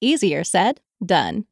Easier said, done.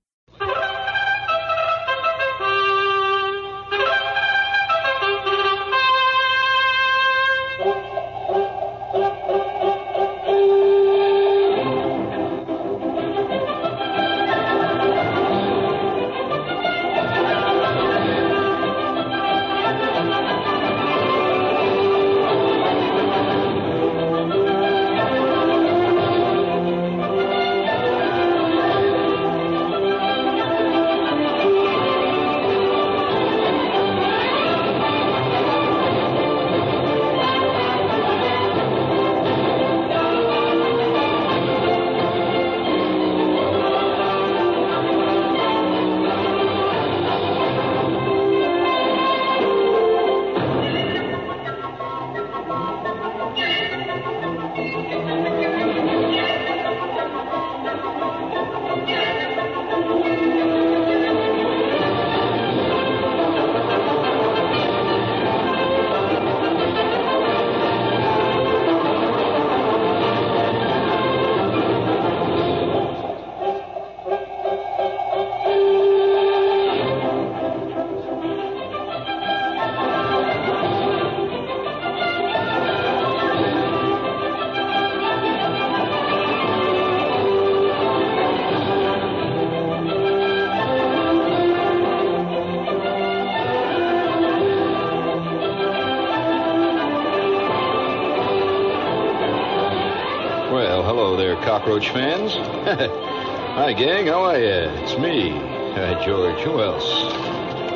Cockroach fans. Hi, gang. How are you? It's me, uh, George. Who else?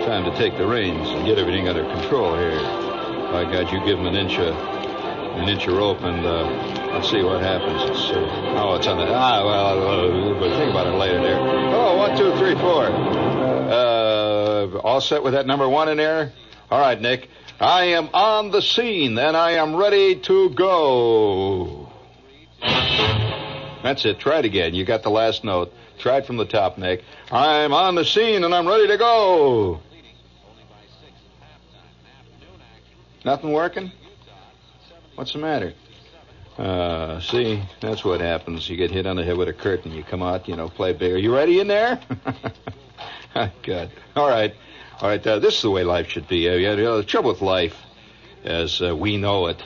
Time to take the reins and get everything under control here. By God, you give them an inch of an inch of rope, and uh, let's see what happens. It's, uh, oh, it's on the ah. Well, uh, but think about it later. There. Oh, one, two, three, four. Uh, all set with that number one in there. All right, Nick. I am on the scene, and I am ready to go. That's it. Try it again. You got the last note. Try it from the top, Nick. I'm on the scene and I'm ready to go. Nothing working? What's the matter? Uh, see, that's what happens. You get hit on the head with a curtain. You come out, you know, play big. Are you ready in there? Good. All right. All right. Uh, this is the way life should be. Uh, you know, the trouble with life, as uh, we know it,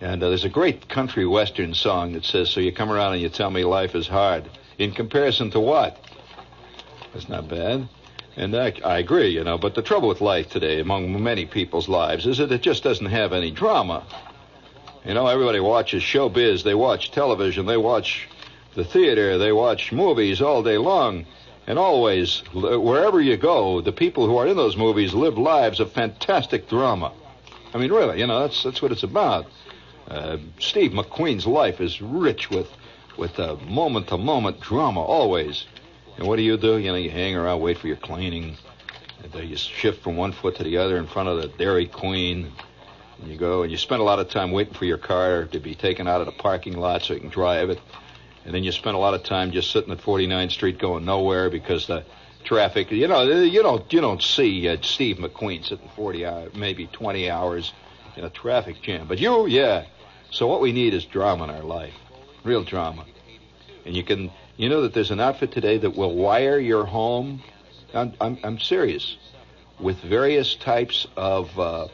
and uh, there's a great country western song that says, So you come around and you tell me life is hard. In comparison to what? That's not bad. And I, I agree, you know, but the trouble with life today, among many people's lives, is that it just doesn't have any drama. You know, everybody watches showbiz, they watch television, they watch the theater, they watch movies all day long. And always, wherever you go, the people who are in those movies live lives of fantastic drama. I mean, really, you know, that's, that's what it's about. Uh, Steve McQueen's life is rich with with uh, moment-to-moment drama always. And what do you do? You know, you hang around, wait for your cleaning. And, uh, you shift from one foot to the other in front of the Dairy Queen. And you go and you spend a lot of time waiting for your car to be taken out of the parking lot so you can drive it. and then you spend a lot of time just sitting at 49th Street going nowhere because the traffic. You know, you don't you don't see uh, Steve McQueen sitting 40 hours, maybe 20 hours in a traffic jam. But you, yeah. So what we need is drama in our life, real drama. And you can, you know, that there's an outfit today that will wire your home. I'm I'm, I'm serious, with various types of uh,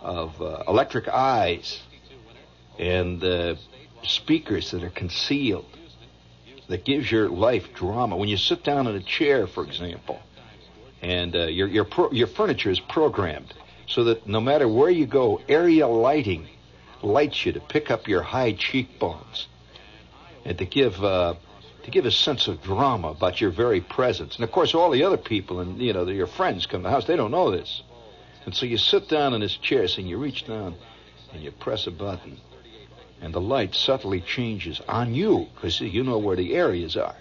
of uh, electric eyes and uh, speakers that are concealed that gives your life drama. When you sit down in a chair, for example, and uh, your your pro- your furniture is programmed so that no matter where you go, area lighting lights you to pick up your high cheekbones and to give uh, to give a sense of drama about your very presence. And of course, all the other people and you know your friends come to the house. They don't know this, and so you sit down in this chair, and you reach down and you press a button and the light subtly changes on you because you know where the areas are.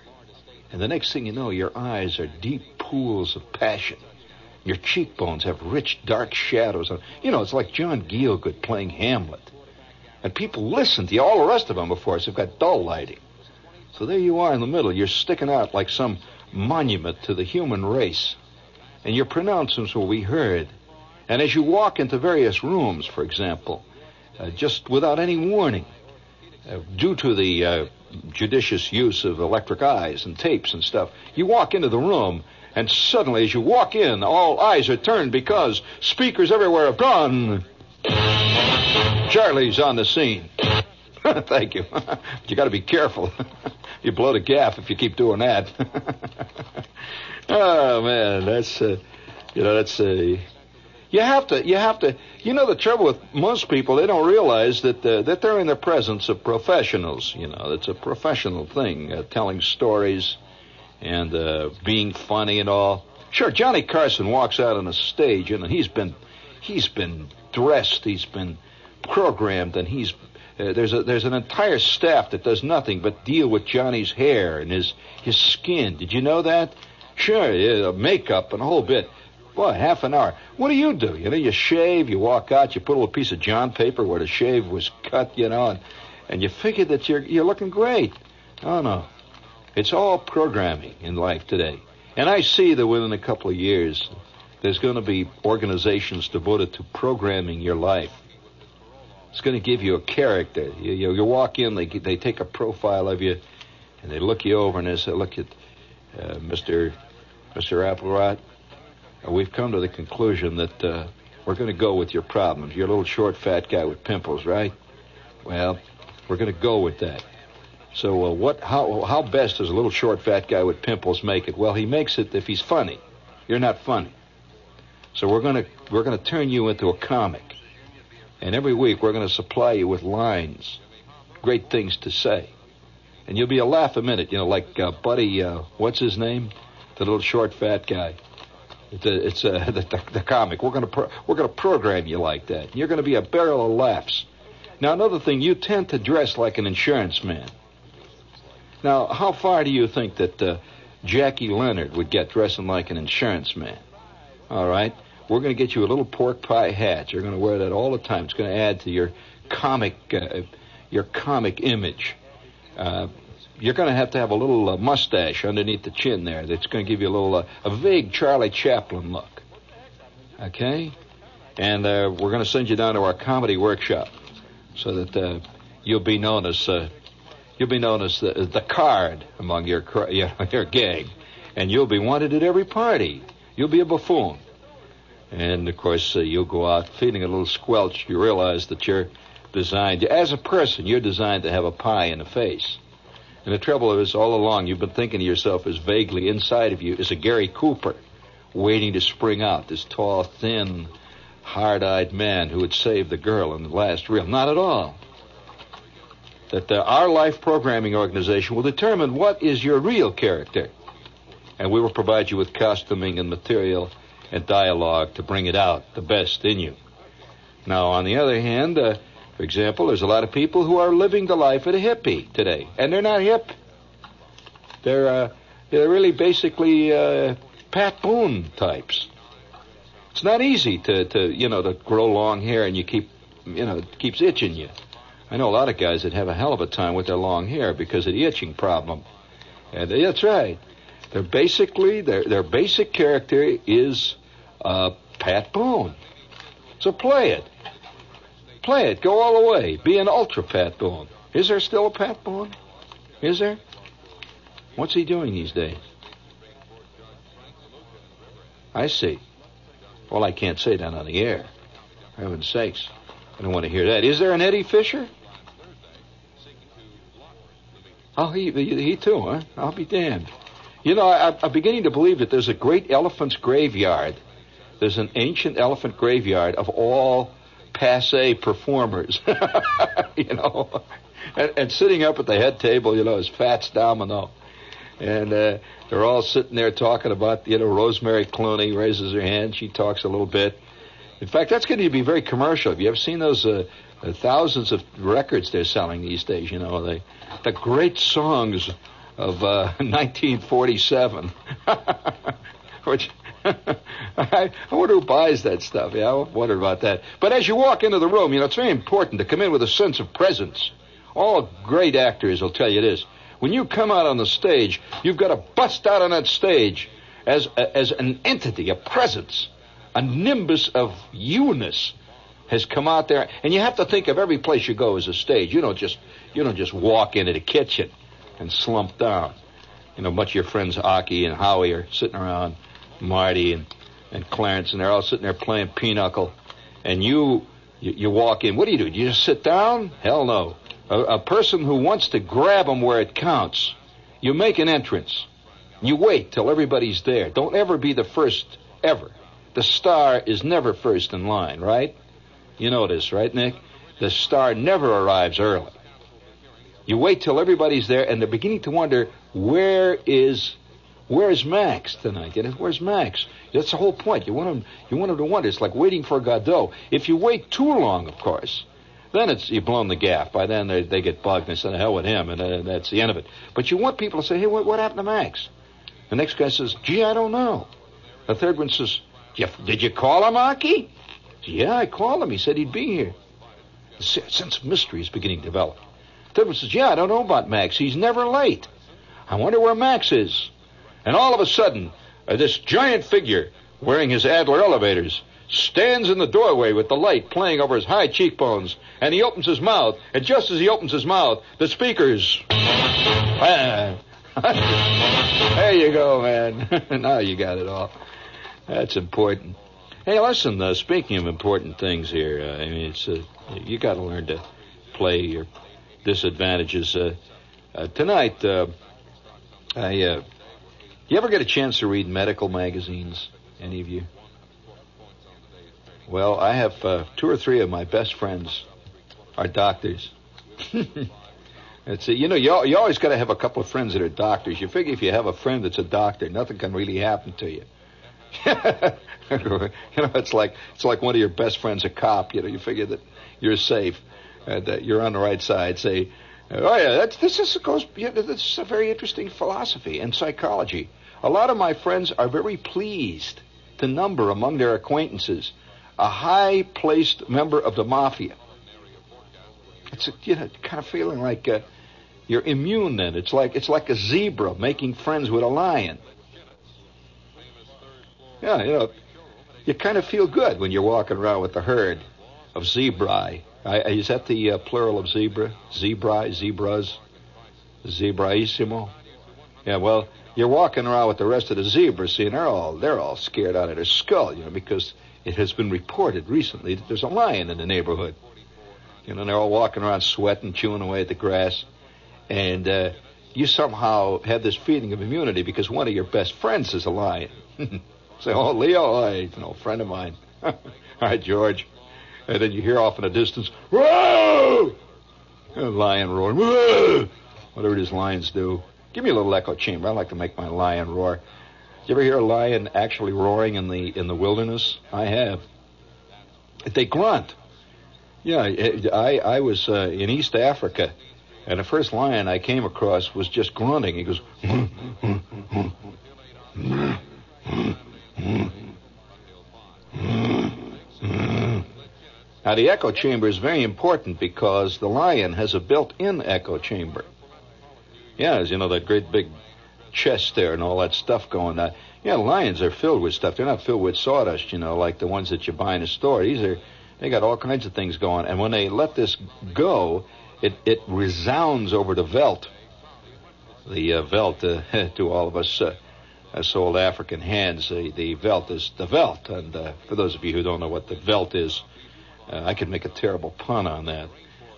And the next thing you know, your eyes are deep pools of passion. Your cheekbones have rich, dark shadows. You know, it's like John Gielgud playing Hamlet. And people listen to you. All the rest of them, of course, have got dull lighting. So there you are in the middle. You're sticking out like some monument to the human race. And your pronouncements will be heard. And as you walk into various rooms, for example, uh, just without any warning, uh, due to the uh, judicious use of electric eyes and tapes and stuff. You walk into the room, and suddenly, as you walk in, all eyes are turned because speakers everywhere have gone. Charlie's on the scene. Thank you. you got to be careful. you blow the gaff if you keep doing that. oh man, that's uh, you know that's a. Uh, you have to. You have to. You know the trouble with most people, they don't realize that uh, that they're in the presence of professionals. You know, it's a professional thing, uh, telling stories and uh, being funny and all. Sure, Johnny Carson walks out on a stage and he's been he's been dressed, he's been programmed, and he's uh, there's a there's an entire staff that does nothing but deal with Johnny's hair and his his skin. Did you know that? Sure, yeah, makeup and a whole bit. Boy, half an hour. What do you do? You know, you shave, you walk out, you put a little piece of John paper where the shave was cut, you know, and, and you figure that you're you're looking great. Oh no. It's all programming in life today. And I see that within a couple of years there's going to be organizations devoted to programming your life. It's going to give you a character. You, you, you walk in, they, they take a profile of you, and they look you over and they say, look at uh, Mr. Mr. Applerot, we've come to the conclusion that uh, we're going to go with your problems. You're a little short, fat guy with pimples, right? Well, we're going to go with that. So, uh, what? How? How best does a little short, fat guy with pimples make it? Well, he makes it if he's funny. You're not funny. So we're going to we're going to turn you into a comic, and every week we're going to supply you with lines, great things to say, and you'll be a laugh a minute. You know, like uh, Buddy, uh, what's his name? The little short, fat guy. It's a, it's a, the, the, the comic. We're going to pro, we're going to program you like that. You're going to be a barrel of laughs. Now another thing, you tend to dress like an insurance man. Now, how far do you think that uh, Jackie Leonard would get dressing like an insurance man? All right, we're going to get you a little pork pie hat. You're going to wear that all the time. It's going to add to your comic uh, your comic image. Uh, you're going to have to have a little uh, mustache underneath the chin there that's going to give you a little, uh, a vague Charlie Chaplin look. Okay? And uh, we're going to send you down to our comedy workshop so that uh, you'll be known as you'll be known as the, the card among your your, your gang, and you'll be wanted at every party. You'll be a buffoon, and of course uh, you'll go out feeling a little squelched. You realize that you're designed as a person. You're designed to have a pie in the face. And the trouble is, all along, you've been thinking to yourself as vaguely inside of you is a Gary Cooper waiting to spring out, this tall, thin, hard eyed man who would save the girl in the last reel. Not at all. That uh, our life programming organization will determine what is your real character. And we will provide you with costuming and material and dialogue to bring it out, the best in you. Now, on the other hand, uh, for example, there's a lot of people who are living the life of a hippie today, and they're not hip. They're uh, they're really basically uh, Pat Boone types. It's not easy to, to you know to grow long hair and you keep you know it keeps itching you. I know a lot of guys that have a hell of a time with their long hair because of the itching problem. And that's right. They're basically their their basic character is uh, Pat Boone. So play it. Play it. Go all the way. Be an ultra Pat Boone. Is there still a Pat Boone? Is there? What's he doing these days? I see. Well, I can't say that on the air. Heaven's sakes. I don't want to hear that. Is there an Eddie Fisher? Oh, he, he, he too, huh? I'll be damned. You know, I, I'm beginning to believe that there's a great elephant's graveyard. There's an ancient elephant graveyard of all passe performers. you know, and, and, sitting up at the head table, you know, is Fats Domino. And uh, they're all sitting there talking about, you know, Rosemary Clooney raises her hand. She talks a little bit. In fact, that's going to be very commercial. Have you ever seen those uh, uh, thousands of records they're selling these days? You know, they, the great songs of 1947. Uh, Which I, I wonder who buys that stuff. Yeah, I wonder about that. But as you walk into the room, you know, it's very important to come in with a sense of presence. All great actors will tell you this. When you come out on the stage, you've got to bust out on that stage as, as an entity, a presence, a nimbus of you-ness has come out there. And you have to think of every place you go as a stage. You don't just, you don't just walk into the kitchen and slump down. You know, a bunch of your friends, Aki and Howie, are sitting around, Marty and, and Clarence, and they're all sitting there playing pinochle. And you, you, you walk in. What do you do? Do you just sit down? Hell no. A, a person who wants to grab them where it counts, you make an entrance. You wait till everybody's there. Don't ever be the first, ever. The star is never first in line, right? You know this, right, Nick? The star never arrives early. You wait till everybody's there, and they're beginning to wonder where is where's Max tonight? Where's Max? That's the whole point. You want him you want him to wonder. It's like waiting for Godot. If you wait too long, of course, then it's you've blown the gaff. By then they, they get bugged and they say, "The hell with him," and uh, that's the end of it. But you want people to say, "Hey, what, what happened to Max?" The next guy says, "Gee, I don't know." The third one says, "Did you call him, Aki?" Yeah, I called him. He said he'd be here. The sense of mystery is beginning to develop. The third one says, Yeah, I don't know about Max. He's never late. I wonder where Max is. And all of a sudden, uh, this giant figure wearing his Adler elevators stands in the doorway with the light playing over his high cheekbones, and he opens his mouth, and just as he opens his mouth, the speakers. there you go, man. now you got it all. That's important. Hey, listen. Uh, speaking of important things here, uh, I mean, it's uh, you got to learn to play your disadvantages. Uh, uh, tonight, uh, I. Uh, you ever get a chance to read medical magazines? Any of you? Well, I have uh, two or three of my best friends are doctors. it's you know you, you always got to have a couple of friends that are doctors. You figure if you have a friend that's a doctor, nothing can really happen to you. you know, it's like it's like one of your best friends a cop. You know, you figure that you're safe and that you're on the right side. Say, oh yeah, that's, this is goes. This is a very interesting philosophy and psychology. A lot of my friends are very pleased to number among their acquaintances a high-placed member of the mafia. It's a, you know kind of feeling like uh, you're immune. Then it's like it's like a zebra making friends with a lion. Yeah, you know, you kind of feel good when you're walking around with the herd of zebrae. I, is that the uh, plural of zebra? Zebra, zebras, zebraissimo. Yeah, well, you're walking around with the rest of the zebras, see, and they're all they're all scared out of their skull, you know, because it has been reported recently that there's a lion in the neighborhood. You know, and they're all walking around sweating, chewing away at the grass, and uh, you somehow have this feeling of immunity because one of your best friends is a lion. Say, oh, Leo, I, you know, friend of mine. All right, George. And then you hear off in the distance, whoa! A lion roaring! Whatever these lions do. Give me a little echo chamber. I like to make my lion roar. You ever hear a lion actually roaring in the in the wilderness? I have. They grunt. Yeah, I I was uh, in East Africa, and the first lion I came across was just grunting. He goes. Now, the echo chamber is very important because the lion has a built-in echo chamber. Yeah, as you know, that great big chest there and all that stuff going on. Yeah, lions are filled with stuff. They're not filled with sawdust, you know, like the ones that you buy in a store. These are, they got all kinds of things going. And when they let this go, it, it resounds over the veldt. The uh, veldt, uh, to all of us, uh, us old African hands, the, the veldt is the veldt. And uh, for those of you who don't know what the veldt is, uh, I could make a terrible pun on that,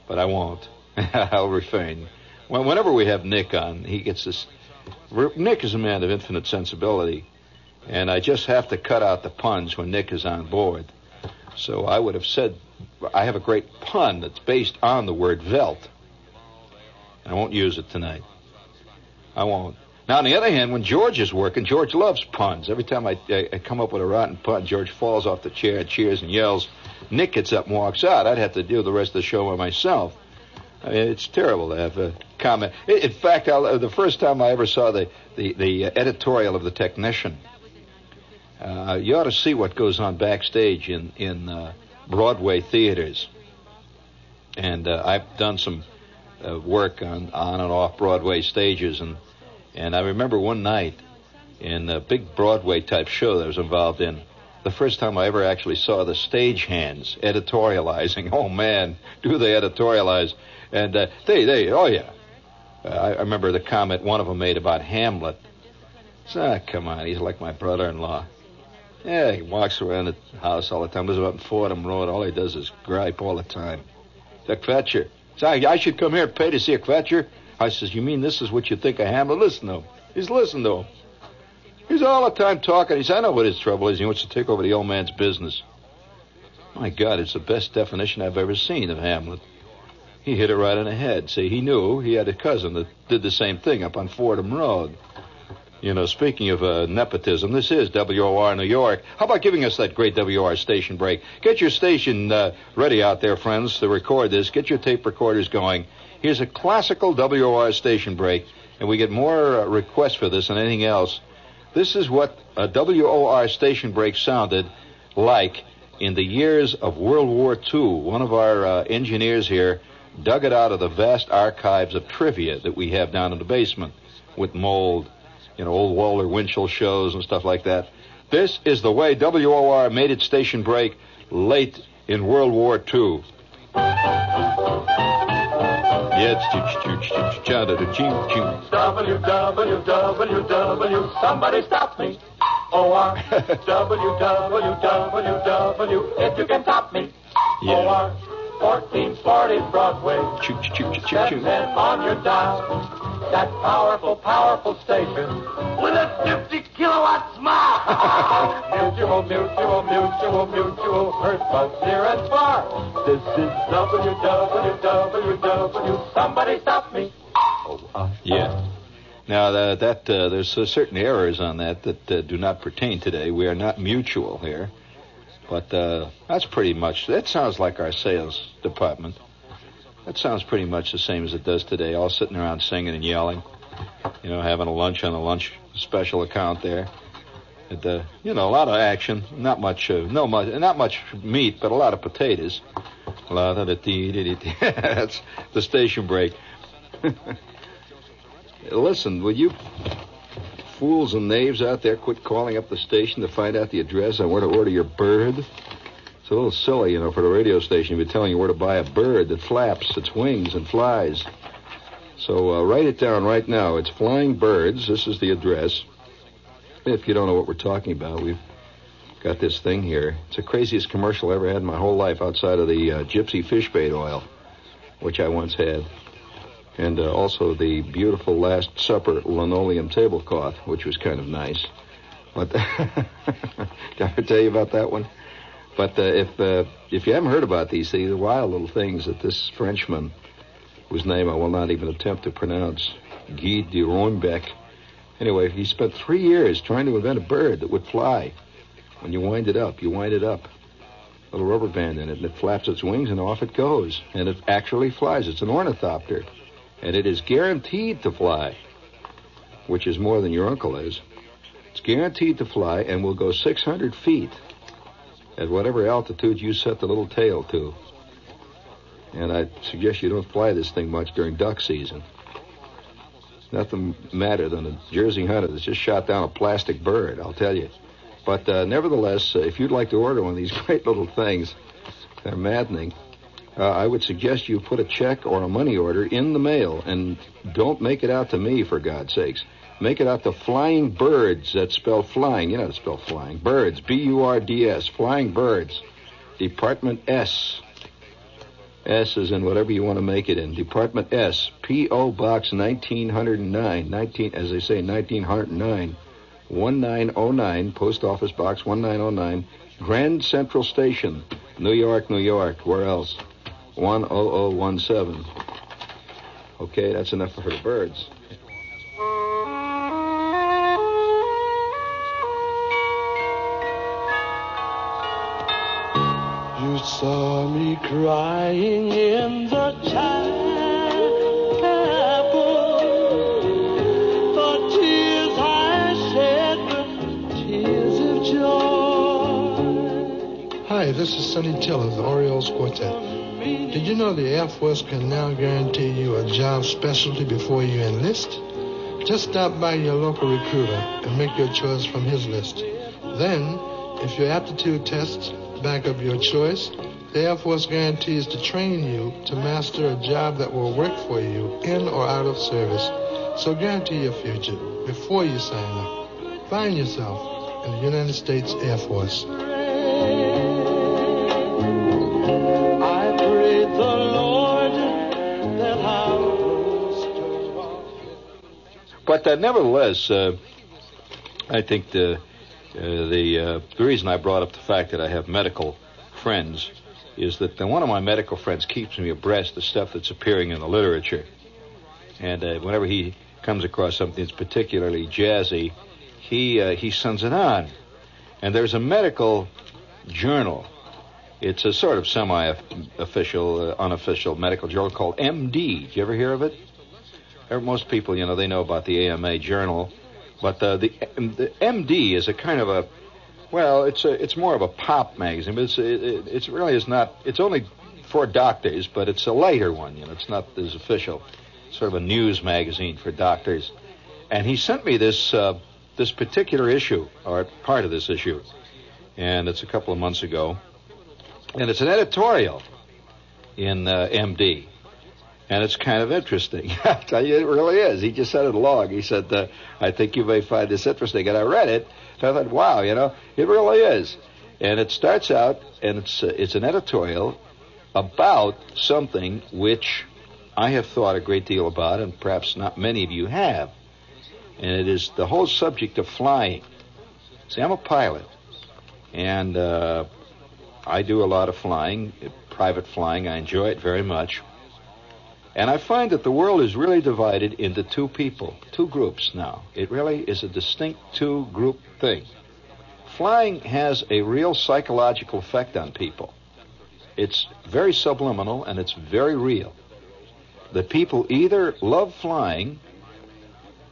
but I won't. I'll refrain. Whenever we have Nick on, he gets this. Nick is a man of infinite sensibility, and I just have to cut out the puns when Nick is on board. So I would have said, I have a great pun that's based on the word veldt. I won't use it tonight. I won't. Now, on the other hand, when George is working, George loves puns. Every time I, I, come up with a rotten pun, George falls off the chair, cheers, and yells. Nick gets up and walks out. I'd have to do the rest of the show by myself. I mean, it's terrible to have a comment. In fact, I'll, the first time I ever saw the, the, the editorial of the technician, uh, you ought to see what goes on backstage in, in uh, Broadway theaters. And uh, I've done some uh, work on, on and off Broadway stages, and and I remember one night in a big Broadway type show that I was involved in, the first time I ever actually saw the stage hands editorializing. Oh man, do they editorialize? And uh, they, they, oh yeah. Uh, I, I remember the comment one of them made about Hamlet. Ah, come on, he's like my brother-in-law. Yeah, he walks around the house all the time. Lives up in Fordham Road. All he does is gripe all the time. The Kvetcher. So I, I should come here and pay to see a Kvetcher. I says, you mean this is what you think of Hamlet? Listen to him. He's listening to him. He's all the time talking. He says, I know what his trouble is. He wants to take over the old man's business. My God, it's the best definition I've ever seen of Hamlet. He hit it right on the head. See, he knew he had a cousin that did the same thing up on Fordham Road. You know, speaking of uh, nepotism, this is WOR New York. How about giving us that great WOR station break? Get your station uh, ready out there, friends, to record this. Get your tape recorders going. Here's a classical WOR station break, and we get more uh, requests for this than anything else. This is what a WOR station break sounded like in the years of World War II. One of our uh, engineers here dug it out of the vast archives of trivia that we have down in the basement with mold, you know, old Walter Winchell shows and stuff like that. This is the way WOR made its station break late in World War II. Yeah, it's choo choo choo choo choo choo. W W W W. Somebody stop me. O R W W W W. If you can stop me. Yeah. O R 1440 Broadway. Choo choo choo choo choo Set on your dial. That powerful, powerful station with a 50 kilowatt smile. mutual, mutual, mutual, mutual. Heard us near and far. This is WWWW. Somebody stop me. Oh, uh, Yeah. Now that, that uh, there's uh, certain errors on that that uh, do not pertain today. We are not mutual here, but uh, that's pretty much. That sounds like our sales department. That sounds pretty much the same as it does today. All sitting around singing and yelling. You know, having a lunch on a lunch special account there. And, uh, you know, a lot of action. Not much. Uh, no much. Not much meat, but a lot of potatoes. Da dee dee dee. That's the station break. Listen, will you fools and knaves out there quit calling up the station to find out the address on where to order your bird? It's a little silly, you know, for the radio station to be telling you where to buy a bird that flaps its wings and flies. So uh, write it down right now. It's Flying Birds. This is the address. If you don't know what we're talking about, we've got this thing here. It's the craziest commercial I ever had in my whole life outside of the uh, Gypsy fish bait oil, which I once had and uh, also the beautiful Last Supper linoleum tablecloth, which was kind of nice. But did I tell you about that one? But uh, if uh, if you haven't heard about these, these wild little things that this Frenchman, whose name I will not even attempt to pronounce, Guy de Roenbeck. Anyway, he spent three years trying to invent a bird that would fly. When you wind it up, you wind it up. A little rubber band in it, and it flaps its wings, and off it goes. And it actually flies. It's an ornithopter and it is guaranteed to fly, which is more than your uncle is. It's guaranteed to fly and will go 600 feet. at whatever altitude you set the little tail to. And I suggest you don't fly this thing much during duck season. Nothing madder than a Jersey hunter that's just shot down a plastic bird, I'll tell you. But uh, nevertheless, uh, if you'd like to order one of these great little things, they're maddening. Uh, I would suggest you put a check or a money order in the mail and don't make it out to me, for God's sakes. Make it out to Flying Birds. That's spelled flying. You know how to spell flying. Birds. B U R D S. Flying Birds. Department S. S is in whatever you want to make it in. Department S. P.O. Box 1909. 19, as they say, 1909. 1909. Post Office Box 1909. Grand Central Station. New York, New York. Where else? 10017. Okay, that's enough for her birds. You saw me crying in the chapel. The tears I shed were tears of joy. Hi, this is Sonny Tiller of the Orioles Quartet. Did you know the Air Force can now guarantee you a job specialty before you enlist? Just stop by your local recruiter and make your choice from his list. Then, if your aptitude tests back up your choice, the Air Force guarantees to train you to master a job that will work for you in or out of service. So guarantee your future before you sign up. Find yourself in the United States Air Force. But uh, nevertheless, uh, I think the uh, the uh, the reason I brought up the fact that I have medical friends is that one of my medical friends keeps me abreast of stuff that's appearing in the literature, and uh, whenever he comes across something that's particularly jazzy, he he sends it on, and there's a medical journal. It's a sort of semi-official, uh, unofficial medical journal called MD. Did you ever hear of it? Most people, you know, they know about the AMA journal, but uh, the the MD is a kind of a well, it's a it's more of a pop magazine, but it's it, it it's really is not. It's only for doctors, but it's a lighter one. You know, it's not as official. It's Sort of a news magazine for doctors. And he sent me this uh, this particular issue or part of this issue, and it's a couple of months ago, and it's an editorial in uh, MD. And it's kind of interesting. I tell you, it really is. He just sent it along. He said, uh, I think you may find this interesting. And I read it, and I thought, wow, you know, it really is. And it starts out, and it's, uh, it's an editorial about something which I have thought a great deal about, and perhaps not many of you have. And it is the whole subject of flying. See, I'm a pilot, and uh, I do a lot of flying, private flying. I enjoy it very much. And I find that the world is really divided into two people, two groups now. It really is a distinct two group thing. Flying has a real psychological effect on people. It's very subliminal and it's very real. The people either love flying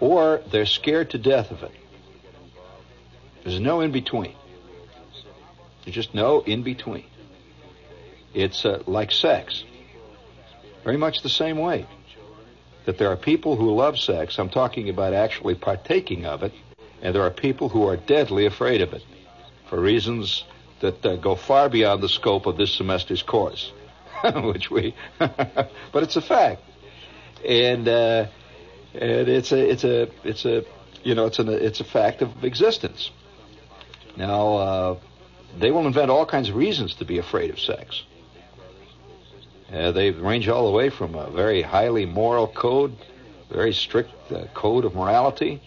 or they're scared to death of it. There's no in between. There's just no in between. It's uh, like sex very much the same way. That there are people who love sex, I'm talking about actually partaking of it, and there are people who are deadly afraid of it for reasons that uh, go far beyond the scope of this semester's course, which we, but it's a fact, and uh, and it's a it's a it's a you know it's an it's a fact of existence. Now uh, they will invent all kinds of reasons to be afraid of sex. Uh, they range all the way from a very highly moral code, very strict uh, code of morality,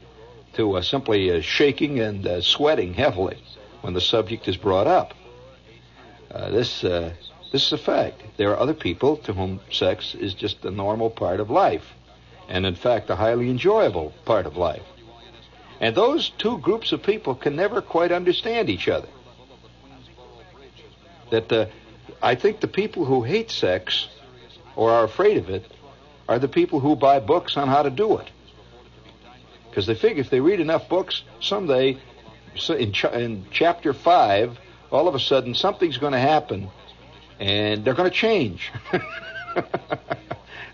to uh, simply uh, shaking and uh, sweating heavily when the subject is brought up. This this is a fact. There are other people to whom sex is just a normal part of life, and in fact a highly enjoyable part of life. And those two groups of people can never quite understand each other. That I think the people who hate sex or are afraid of it are the people who buy books on how to do it. Because they figure if they read enough books, someday, in, ch- in chapter 5 all of a sudden something's going to happen and they're going to change.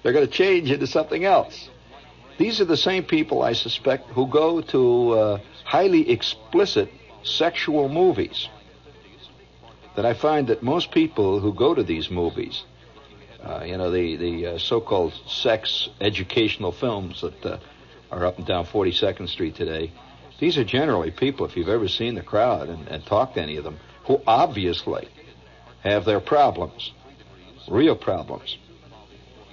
they're going to change into something else. These are the same people, I suspect, who go to uh, highly explicit sexual movies. That I find that most people who go to these movies, uh, you know, the, the uh, so called sex educational films that uh, are up and down 42nd Street today, these are generally people, if you've ever seen the crowd and, and talked to any of them, who obviously have their problems, real problems.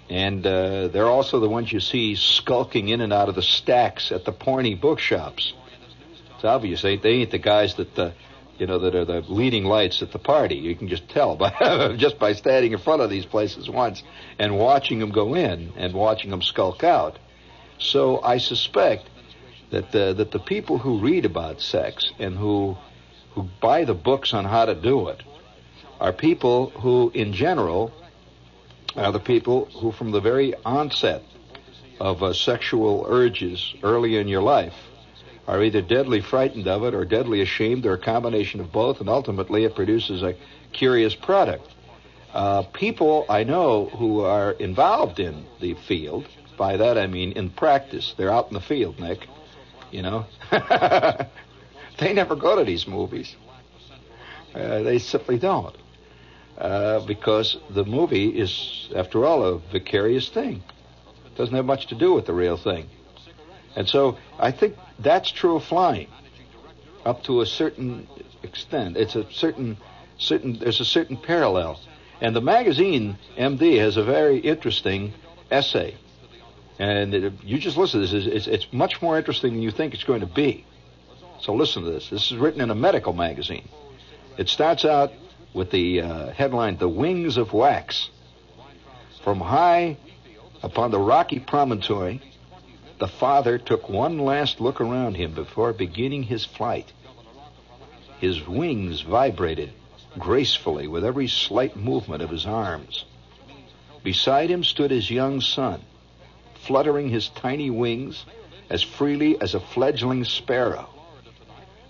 And uh, they're also the ones you see skulking in and out of the stacks at the porny bookshops. It's obvious they, they ain't the guys that, uh, you know, that are the leading lights at the party. You can just tell by just by standing in front of these places once and watching them go in and watching them skulk out. So I suspect that the, that the people who read about sex and who who buy the books on how to do it are people who, in general, are the people who, from the very onset of uh, sexual urges early in your life, are either deadly frightened of it or deadly ashamed or a combination of both, and ultimately it produces a curious product. Uh, people I know who are involved in the field, by that I mean in practice, they're out in the field, Nick, you know, they never go to these movies. Uh, they simply don't. Uh, because the movie is, after all, a vicarious thing. It doesn't have much to do with the real thing. And so I think that's true of flying up to a certain extent. It's a certain, certain, there's a certain parallel. And the magazine, MD, has a very interesting essay. And it, you just listen to this. It's, it's much more interesting than you think it's going to be. So listen to this. This is written in a medical magazine. It starts out with the uh, headline, The Wings of Wax. From high upon the rocky promontory, the father took one last look around him before beginning his flight. His wings vibrated gracefully with every slight movement of his arms. Beside him stood his young son, fluttering his tiny wings as freely as a fledgling sparrow.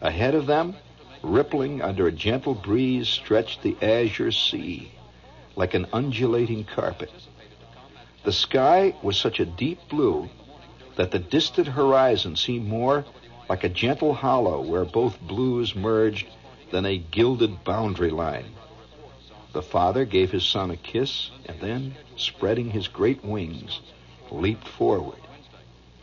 Ahead of them, rippling under a gentle breeze, stretched the azure sea like an undulating carpet. The sky was such a deep blue that the distant horizon seemed more like a gentle hollow where both blues merged than a gilded boundary line. The father gave his son a kiss and then, spreading his great wings, leaped forward.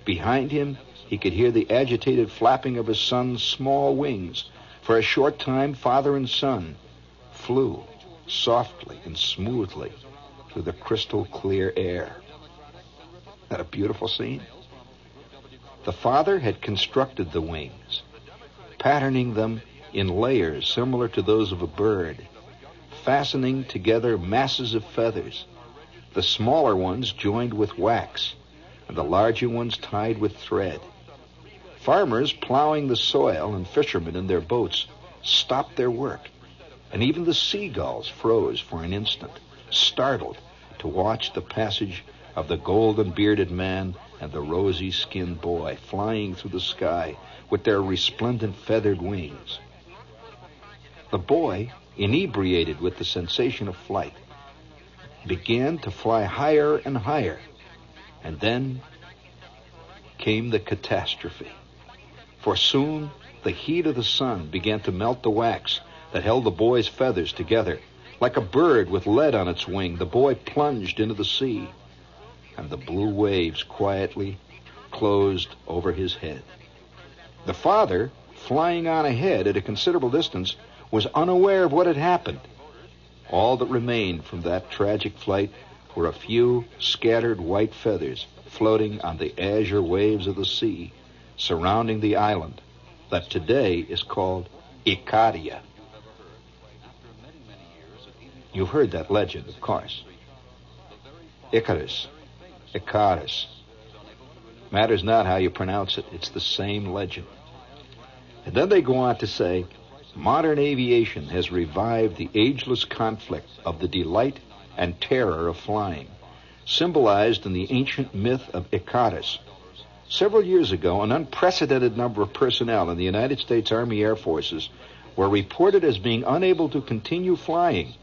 Behind him, he could hear the agitated flapping of his son's small wings for a short time, father and son flew softly and smoothly through the crystal clear air. That a beautiful scene? The father had constructed the wings, patterning them in layers similar to those of a bird, fastening together masses of feathers, the smaller ones joined with wax, and the larger ones tied with thread. Farmers plowing the soil and fishermen in their boats stopped their work, and even the seagulls froze for an instant, startled to watch the passage of the golden bearded man and the rosy skinned boy flying through the sky with their resplendent feathered wings. The boy, inebriated with the sensation of flight, began to fly higher and higher, and then came the catastrophe. For soon the heat of the sun began to melt the wax that held the boy's feathers together. Like a bird with lead on its wing, the boy plunged into the sea, and the blue waves quietly closed over his head. The father, flying on ahead at a considerable distance, was unaware of what had happened. All that remained from that tragic flight were a few scattered white feathers floating on the azure waves of the sea surrounding the island that today is called Icaria. You've heard that legend, of course. Icarus, Icarus. Matters not how you pronounce it, it's the same legend. And then they go on to say modern aviation has revived the ageless conflict of the delight and terror of flying, symbolized in the ancient myth of Icarus, Several years ago, an unprecedented number of personnel in the United States Army Air Forces were reported as being unable to continue flying.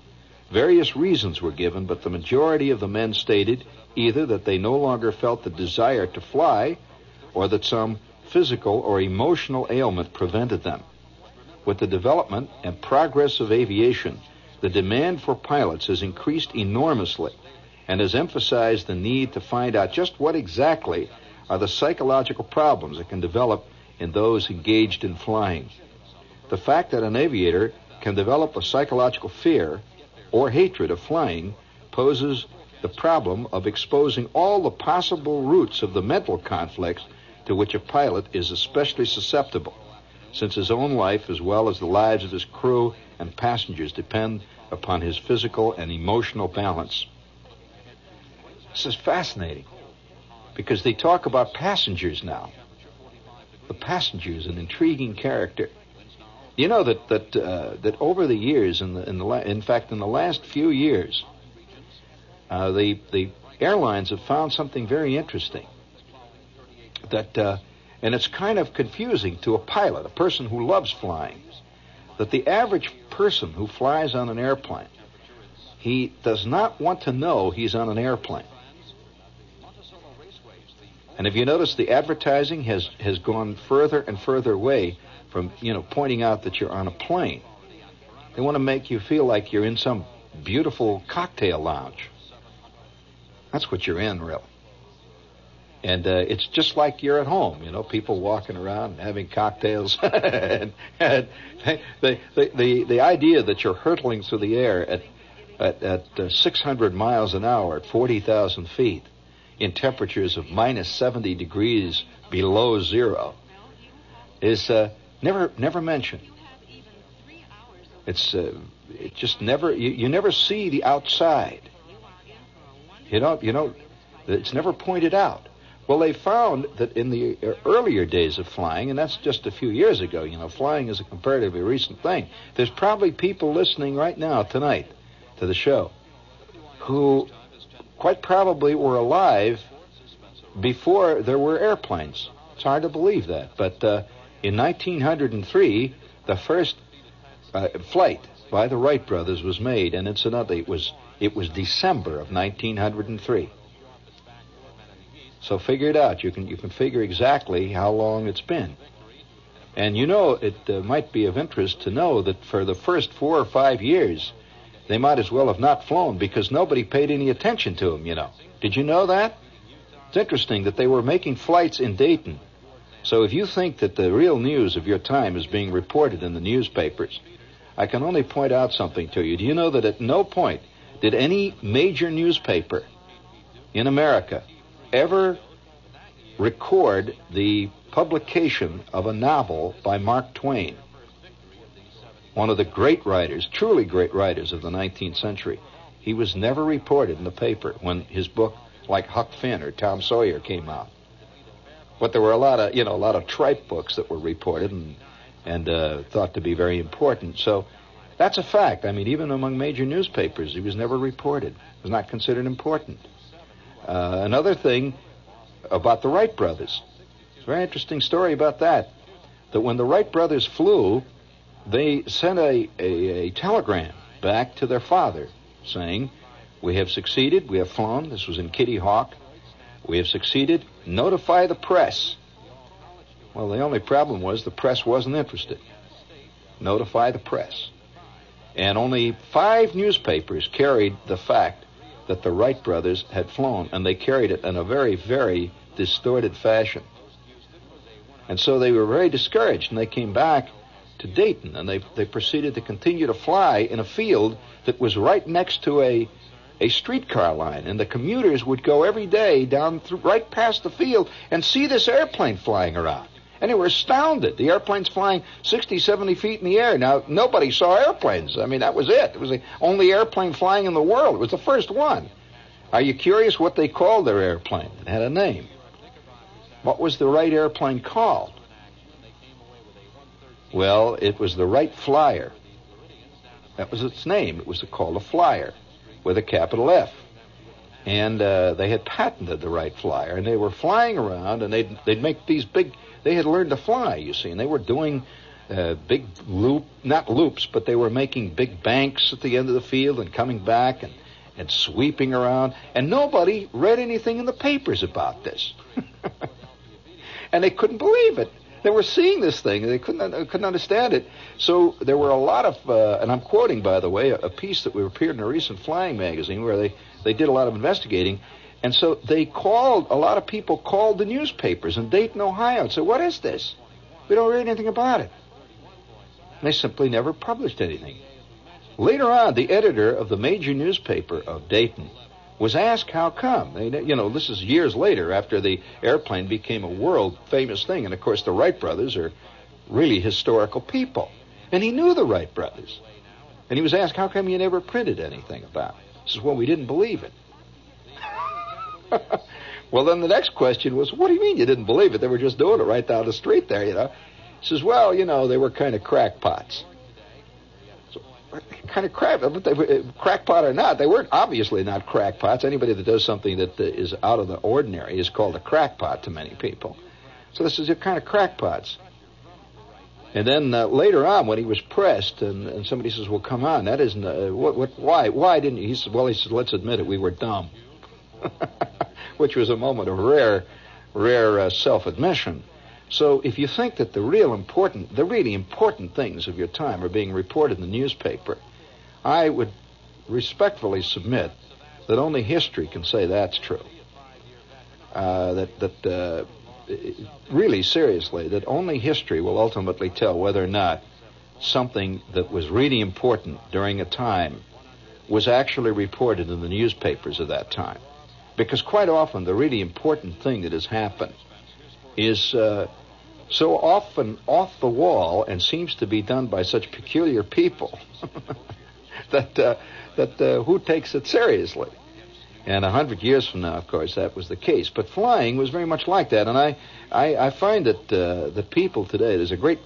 Various reasons were given, but the majority of the men stated either that they no longer felt the desire to fly or that some physical or emotional ailment prevented them. With the development and progress of aviation, the demand for pilots has increased enormously and has emphasized the need to find out just what exactly are the psychological problems that can develop in those engaged in flying. The fact that an aviator can develop a psychological fear or hatred of flying poses the problem of exposing all the possible roots of the mental conflicts to which a pilot is especially susceptible, since his own life as well as the lives of his crew and passengers depend upon his physical and emotional balance. This is fascinating because they talk about passengers now. The passenger is an intriguing character. You know that that uh, that over the years, in the in the la- in fact in the last few years, uh, the the airlines have found something very interesting. That uh, and it's kind of confusing to a pilot, a person who loves flying, that the average person who flies on an airplane, he does not want to know he's on an airplane. And if you notice, the advertising has, has gone further and further away from, you know, pointing out that you're on a plane. They want to make you feel like you're in some beautiful cocktail lounge. That's what you're in, really. And uh, it's just like you're at home, you know, people walking around and having cocktails. and, and the, the, the, the idea that you're hurtling through the air at, at, at uh, 600 miles an hour at 40,000 feet in temperatures of minus 70 degrees below zero is uh, never never mentioned. It's uh, it just never you, you never see the outside. You don't you know it's never pointed out. Well, they found that in the earlier days of flying, and that's just a few years ago, you know, flying is a comparatively recent thing. There's probably people listening right now tonight to the show who quite probably were alive before there were airplanes. It's hard to believe that. But uh, in 1903, the first uh, flight by the Wright brothers was made, and incidentally, it was it was December of 1903. So figure it out. You can you can figure exactly how long it's been. And you know, it uh, might be of interest to know that for the first four or five years, they might as well have not flown because nobody paid any attention to them, you know. Did you know that? It's interesting that they were making flights in Dayton. So if you think that the real news of your time is being reported in the newspapers, I can only point out something to you. Do you know that at no point did any major newspaper in America ever record the publication of a novel by Mark Twain, one of the great writers, truly great writers of the 19th century. He was never reported in the paper when his book, like Huck Finn or Tom Sawyer, came out. But there were a lot of, you know, a lot of tripe books that were reported and and uh, thought to be very important. So that's a fact. I mean, even among major newspapers, he was never reported. It was not considered important. Uh, another thing about the Wright brothers. It's a very interesting story about that. That when the Wright brothers flew, they sent a, a, a telegram back to their father saying, We have succeeded, we have flown. This was in Kitty Hawk. We have succeeded. Notify the press. Well, the only problem was the press wasn't interested. Notify the press. And only five newspapers carried the fact that the Wright brothers had flown, and they carried it in a very, very distorted fashion. And so they were very discouraged, and they came back to Dayton, and they, they proceeded to continue to fly in a field that was right next to a, a streetcar line, and the commuters would go every day down through, right past the field and see this airplane flying around. And they were astounded. The airplane's flying 60, 70 feet in the air. Now, nobody saw airplanes. I mean, that was it. It was the only airplane flying in the world. It was the first one. Are you curious what they called their airplane? It had a name. What was the Wright airplane called? Well, it was the Wright Flyer. That was its name. It was called a Flyer with a capital F. And uh, they had patented the Wright Flyer, and they were flying around, and they'd, they'd make these big they had learned to fly, you see, and they were doing uh, big loop, not loops, but they were making big banks at the end of the field and coming back and, and sweeping around. And nobody read anything in the papers about this. and they couldn't believe it. They were seeing this thing, they couldn't uh, couldn't understand it. So there were a lot of, uh, and I'm quoting, by the way, a, a piece that we appeared in a recent flying magazine where they, they did a lot of investigating. And so they called, a lot of people called the newspapers in Dayton, Ohio, and said, What is this? We don't read anything about it. And they simply never published anything. Later on, the editor of the major newspaper of Dayton was asked how come. They, you know, this is years later after the airplane became a world famous thing. And of course, the Wright brothers are really historical people. And he knew the Wright brothers. And he was asked, how come you never printed anything about it? He says, well, we didn't believe it. Well, then the next question was, what do you mean you didn't believe it? They were just doing it right down the street there, you know. He says, well, you know, they were kind of crackpots kind of crap, crackpot or not, they weren't obviously not crackpots. Anybody that does something that is out of the ordinary is called a crackpot to many people. So this is a kind of crackpots. And then uh, later on, when he was pressed, and, and somebody says, "Well, come on, that isn't uh, what, what, why, why didn't you?" He said, "Well, he said, let's admit it, we were dumb," which was a moment of rare, rare uh, self-admission. So if you think that the real important, the really important things of your time are being reported in the newspaper, I would respectfully submit that only history can say that's true. Uh, that that uh, really seriously, that only history will ultimately tell whether or not something that was really important during a time was actually reported in the newspapers of that time. Because quite often, the really important thing that has happened is uh, so often off the wall and seems to be done by such peculiar people that uh, that uh, who takes it seriously? And a hundred years from now, of course, that was the case. But flying was very much like that, and I I, I find that uh, the people today there's a great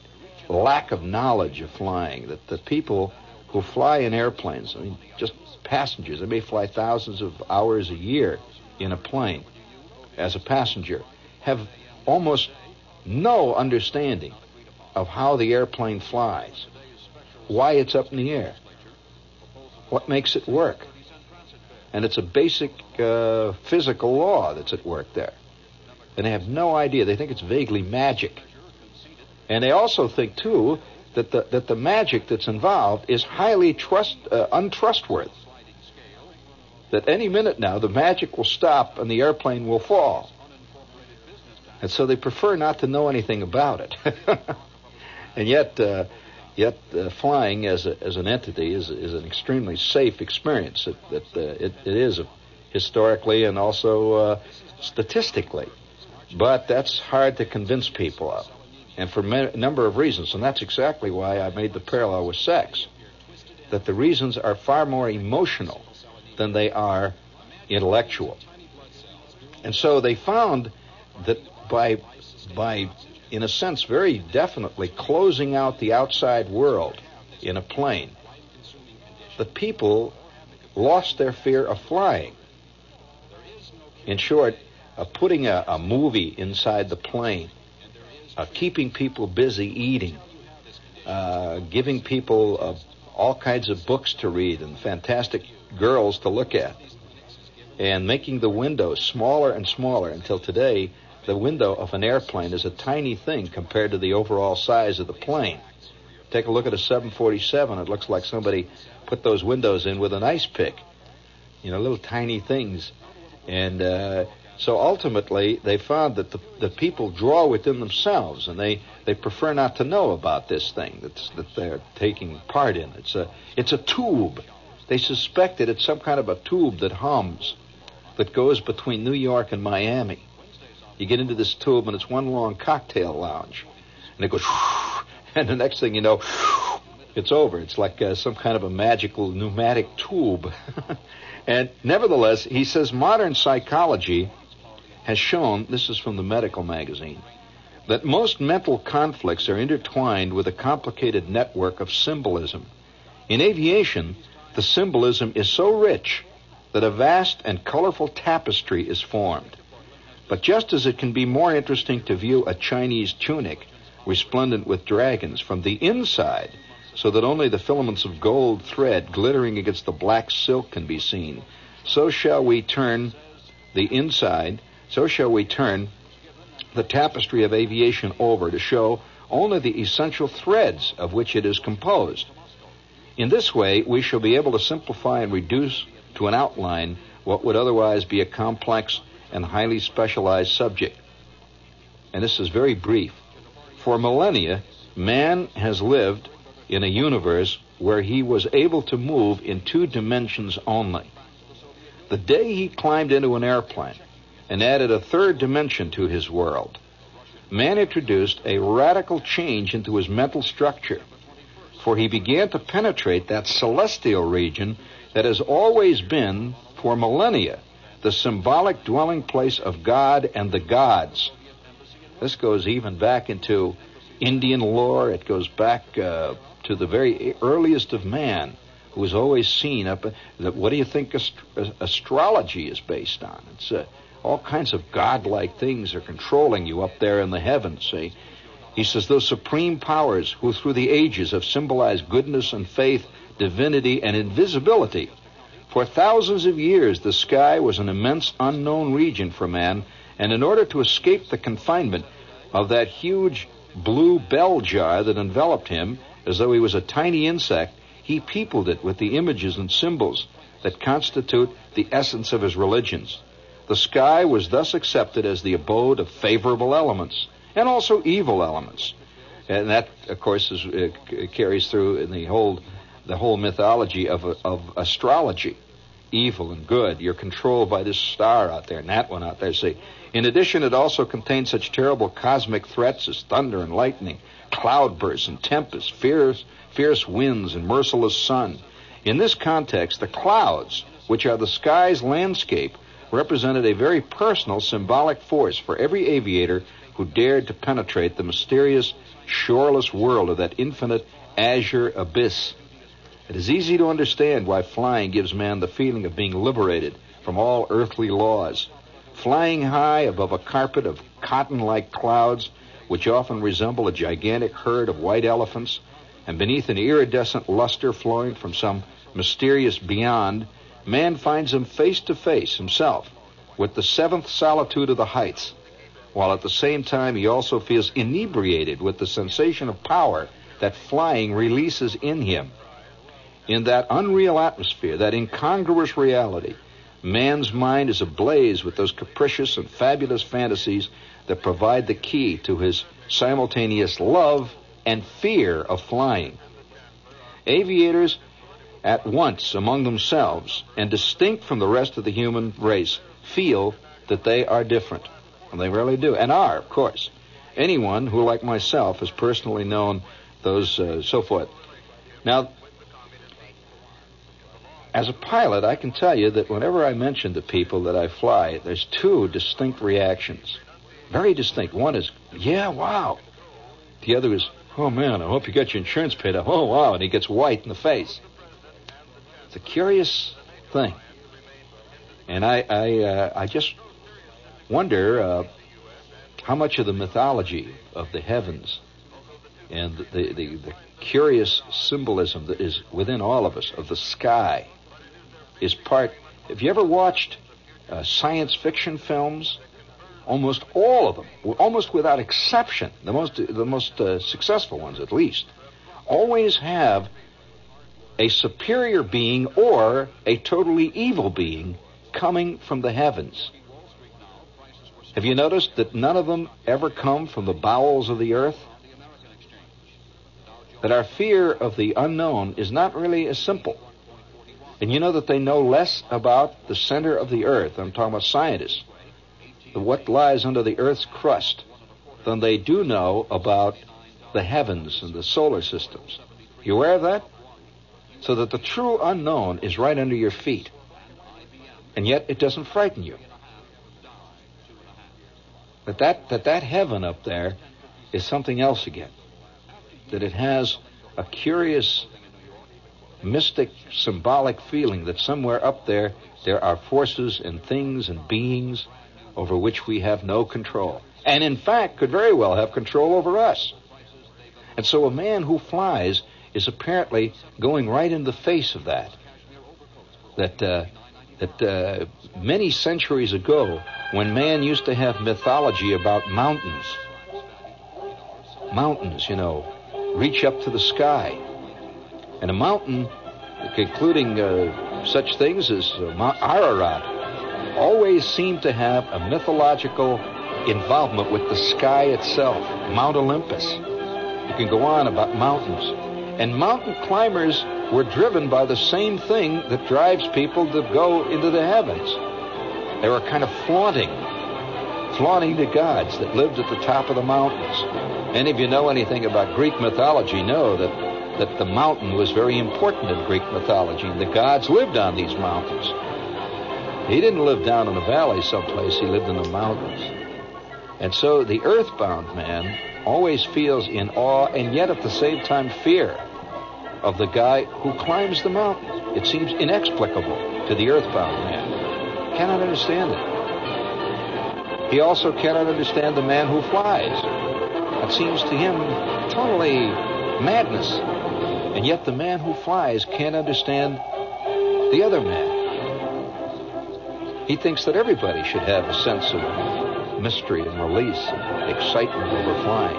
lack of knowledge of flying. That the people who fly in airplanes, I mean, just passengers, they may fly thousands of hours a year in a plane as a passenger, have almost no understanding of how the airplane flies, why it's up in the air, what makes it work. And it's a basic uh, physical law that's at work there. And they have no idea. They think it's vaguely magic. And they also think, too, that the, that the magic that's involved is highly trust, uh, untrustworthy. That any minute now the magic will stop and the airplane will fall. And so they prefer not to know anything about it. and yet, uh, yet uh, flying as, a, as an entity is, is an extremely safe experience. It, it, uh, it, it is historically and also uh, statistically. But that's hard to convince people of, and for a number of reasons. And that's exactly why I made the parallel with sex. That the reasons are far more emotional than they are intellectual. And so they found that by by in a sense very definitely closing out the outside world in a plane the people lost their fear of flying in short uh, putting a, a, movie inside the plane uh, keeping people busy eating uh, giving people uh, all kinds of books to read and fantastic girls to look at and making the windows smaller and smaller until today the window of an airplane is a tiny thing compared to the overall size of the plane. Take a look at a 747. It looks like somebody put those windows in with an ice pick. You know, little tiny things. And uh, so ultimately, they found that the, the people draw within themselves, and they, they prefer not to know about this thing that's, that they're taking part in. It's a, it's a tube. They suspect that it's some kind of a tube that hums, that goes between New York and Miami. You get into this tube, and it's one long cocktail lounge. And it goes, and the next thing you know, it's over. It's like uh, some kind of a magical pneumatic tube. and nevertheless, he says modern psychology has shown, this is from the medical magazine, that most mental conflicts are intertwined with a complicated network of symbolism. In aviation, the symbolism is so rich that a vast and colorful tapestry is formed. But just as it can be more interesting to view a Chinese tunic resplendent with dragons from the inside, so that only the filaments of gold thread glittering against the black silk can be seen. So shall we turn the inside, so shall we turn the tapestry of aviation over to show only the essential threads of which it is composed. In this way, we shall be able to simplify and reduce to an outline what would otherwise be a complex and highly specialized subject. And this is very brief. For millennia, man has lived in a universe where he was able to move in two dimensions only. The day he climbed into an airplane and added a third dimension to his world, man introduced a radical change into his mental structure, for he began to penetrate that celestial region that has always been, for millennia, the symbolic dwelling place of God and the gods. This goes even back into Indian lore. It goes back uh, to the very earliest of man, who was always seen up. That what do you think ast- astrology is based on? It's uh, all kinds of godlike things are controlling you up there in the heavens. See, he says those supreme powers who through the ages have symbolized goodness and faith, divinity and invisibility. For thousands of years, the sky was an immense unknown region for man, and in order to escape the confinement of that huge blue bell jar that enveloped him as though he was a tiny insect, he peopled it with the images and symbols that constitute the essence of his religions. The sky was thus accepted as the abode of favorable elements and also evil elements. And that, of course, is, uh, carries through in the whole, the whole mythology of, of astrology. Evil and good. You're controlled by this star out there and that one out there. See, in addition, it also contains such terrible cosmic threats as thunder and lightning, cloudbursts and tempests, fierce, fierce winds and merciless sun. In this context, the clouds, which are the sky's landscape, represented a very personal symbolic force for every aviator who dared to penetrate the mysterious, shoreless world of that infinite azure abyss. It is easy to understand why flying gives man the feeling of being liberated from all earthly laws. Flying high above a carpet of cotton like clouds, which often resemble a gigantic herd of white elephants, and beneath an iridescent luster flowing from some mysterious beyond, man finds him face to face himself with the seventh solitude of the heights, while at the same time he also feels inebriated with the sensation of power that flying releases in him. In that unreal atmosphere, that incongruous reality, man's mind is ablaze with those capricious and fabulous fantasies that provide the key to his simultaneous love and fear of flying. Aviators at once among themselves and distinct from the rest of the human race feel that they are different. And they really do, and are, of course. Anyone who, like myself, has personally known those, uh, so forth. Now, as a pilot, I can tell you that whenever I mention to people that I fly, there's two distinct reactions. Very distinct. One is, yeah, wow. The other is, oh man, I hope you got your insurance paid off. Oh wow, and he gets white in the face. It's a curious thing, and I I uh, I just wonder uh, how much of the mythology of the heavens and the, the the curious symbolism that is within all of us of the sky is part. Have you ever watched uh, science fiction films? Almost all of them, almost without exception, the most the most uh, successful ones at least, always have a superior being or a totally evil being coming from the heavens. Have you noticed that none of them ever come from the bowels of the earth? That our fear of the unknown is not really as simple. And you know that they know less about the center of the earth. I'm talking about scientists what lies under the Earth's crust than they do know about the heavens and the solar systems. You aware of that? So that the true unknown is right under your feet. And yet it doesn't frighten you. That that, that, that heaven up there is something else again. That it has a curious, mystic, symbolic feeling that somewhere up there there are forces and things and beings over which we have no control. And in fact, could very well have control over us. And so a man who flies is apparently going right in the face of that. That, uh, that uh, many centuries ago, when man used to have mythology about mountains, mountains, you know, reach up to the sky. And a mountain, including uh, such things as uh, Mount Ararat, always seemed to have a mythological involvement with the sky itself, Mount Olympus. You can go on about mountains. And mountain climbers were driven by the same thing that drives people to go into the heavens. They were kind of flaunting, flaunting the gods that lived at the top of the mountains. Any of you know anything about Greek mythology know that, that the mountain was very important in Greek mythology, and the gods lived on these mountains. He didn't live down in a valley someplace, he lived in the mountains. And so the earthbound man always feels in awe and yet at the same time fear of the guy who climbs the mountain. It seems inexplicable to the earthbound man. Cannot understand it. He also cannot understand the man who flies. It seems to him totally madness. And yet the man who flies can't understand the other man. He thinks that everybody should have a sense of mystery and release and excitement over flying.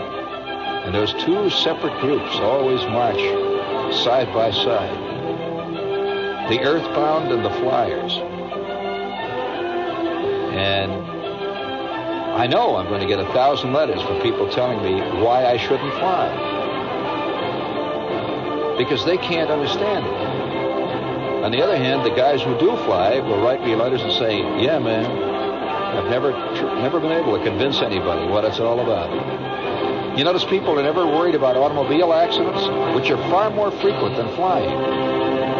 And those two separate groups always march side by side. The earthbound and the flyers. And I know I'm going to get a thousand letters from people telling me why I shouldn't fly. Because they can't understand it. On the other hand, the guys who do fly will write me letters and say, yeah, man, I've never, never been able to convince anybody what it's all about. You notice people are never worried about automobile accidents, which are far more frequent than flying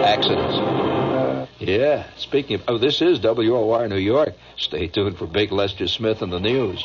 accidents. Yeah, speaking of, oh, this is WOR New York. Stay tuned for Big Lester Smith and the news.